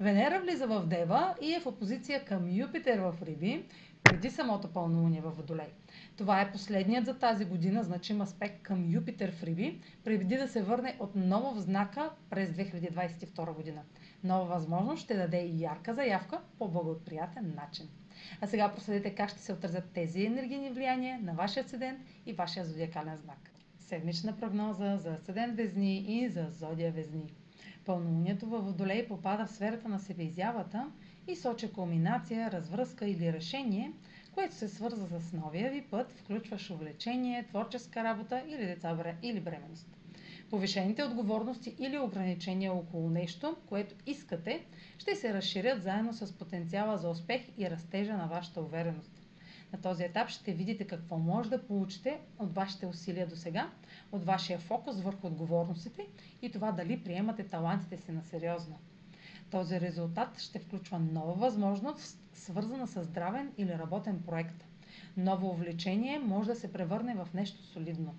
Венера влиза в Дева и е в опозиция към Юпитер в Риби, преди самото пълнолуние във Водолей. Това е последният за тази година значим аспект към Юпитер в Риби, преди да се върне отново в знака през 2022 година. Нова възможност ще даде и ярка заявка по благоприятен начин. А сега проследете как ще се отразят тези енергийни влияния на вашия седент и вашия зодиакален знак. Седмична прогноза за седент Везни и за Зодия Везни. Пълнолунието във Водолей попада в сферата на себеизявата и сочи кулминация, развръзка или решение, което се свърза с новия ви път, включващ увлечение, творческа работа или деца или бременност. Повишените отговорности или ограничения около нещо, което искате, ще се разширят заедно с потенциала за успех и растежа на вашата увереност. На този етап ще видите какво може да получите от вашите усилия до сега, от вашия фокус върху отговорностите и това дали приемате талантите си на сериозно. Този резултат ще включва нова възможност, свързана с здравен или работен проект. Ново увлечение може да се превърне в нещо солидно.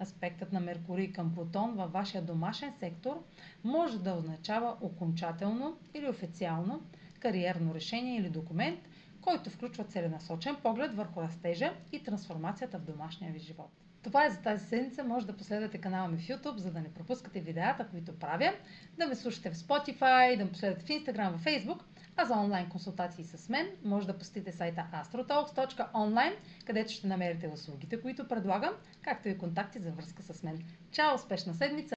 Аспектът на Меркурий към Плутон във вашия домашен сектор може да означава окончателно или официално кариерно решение или документ, който включва целенасочен поглед върху растежа и трансформацията в домашния ви живот. Това е за тази седмица. Може да последвате канала ми в YouTube, за да не пропускате видеята, които правя, да ме слушате в Spotify, да ме последвате в Instagram, в Facebook, а за онлайн консултации с мен може да посетите сайта astrotalks.online, където ще намерите услугите, които предлагам, както и контакти за връзка с мен. Чао! Успешна седмица!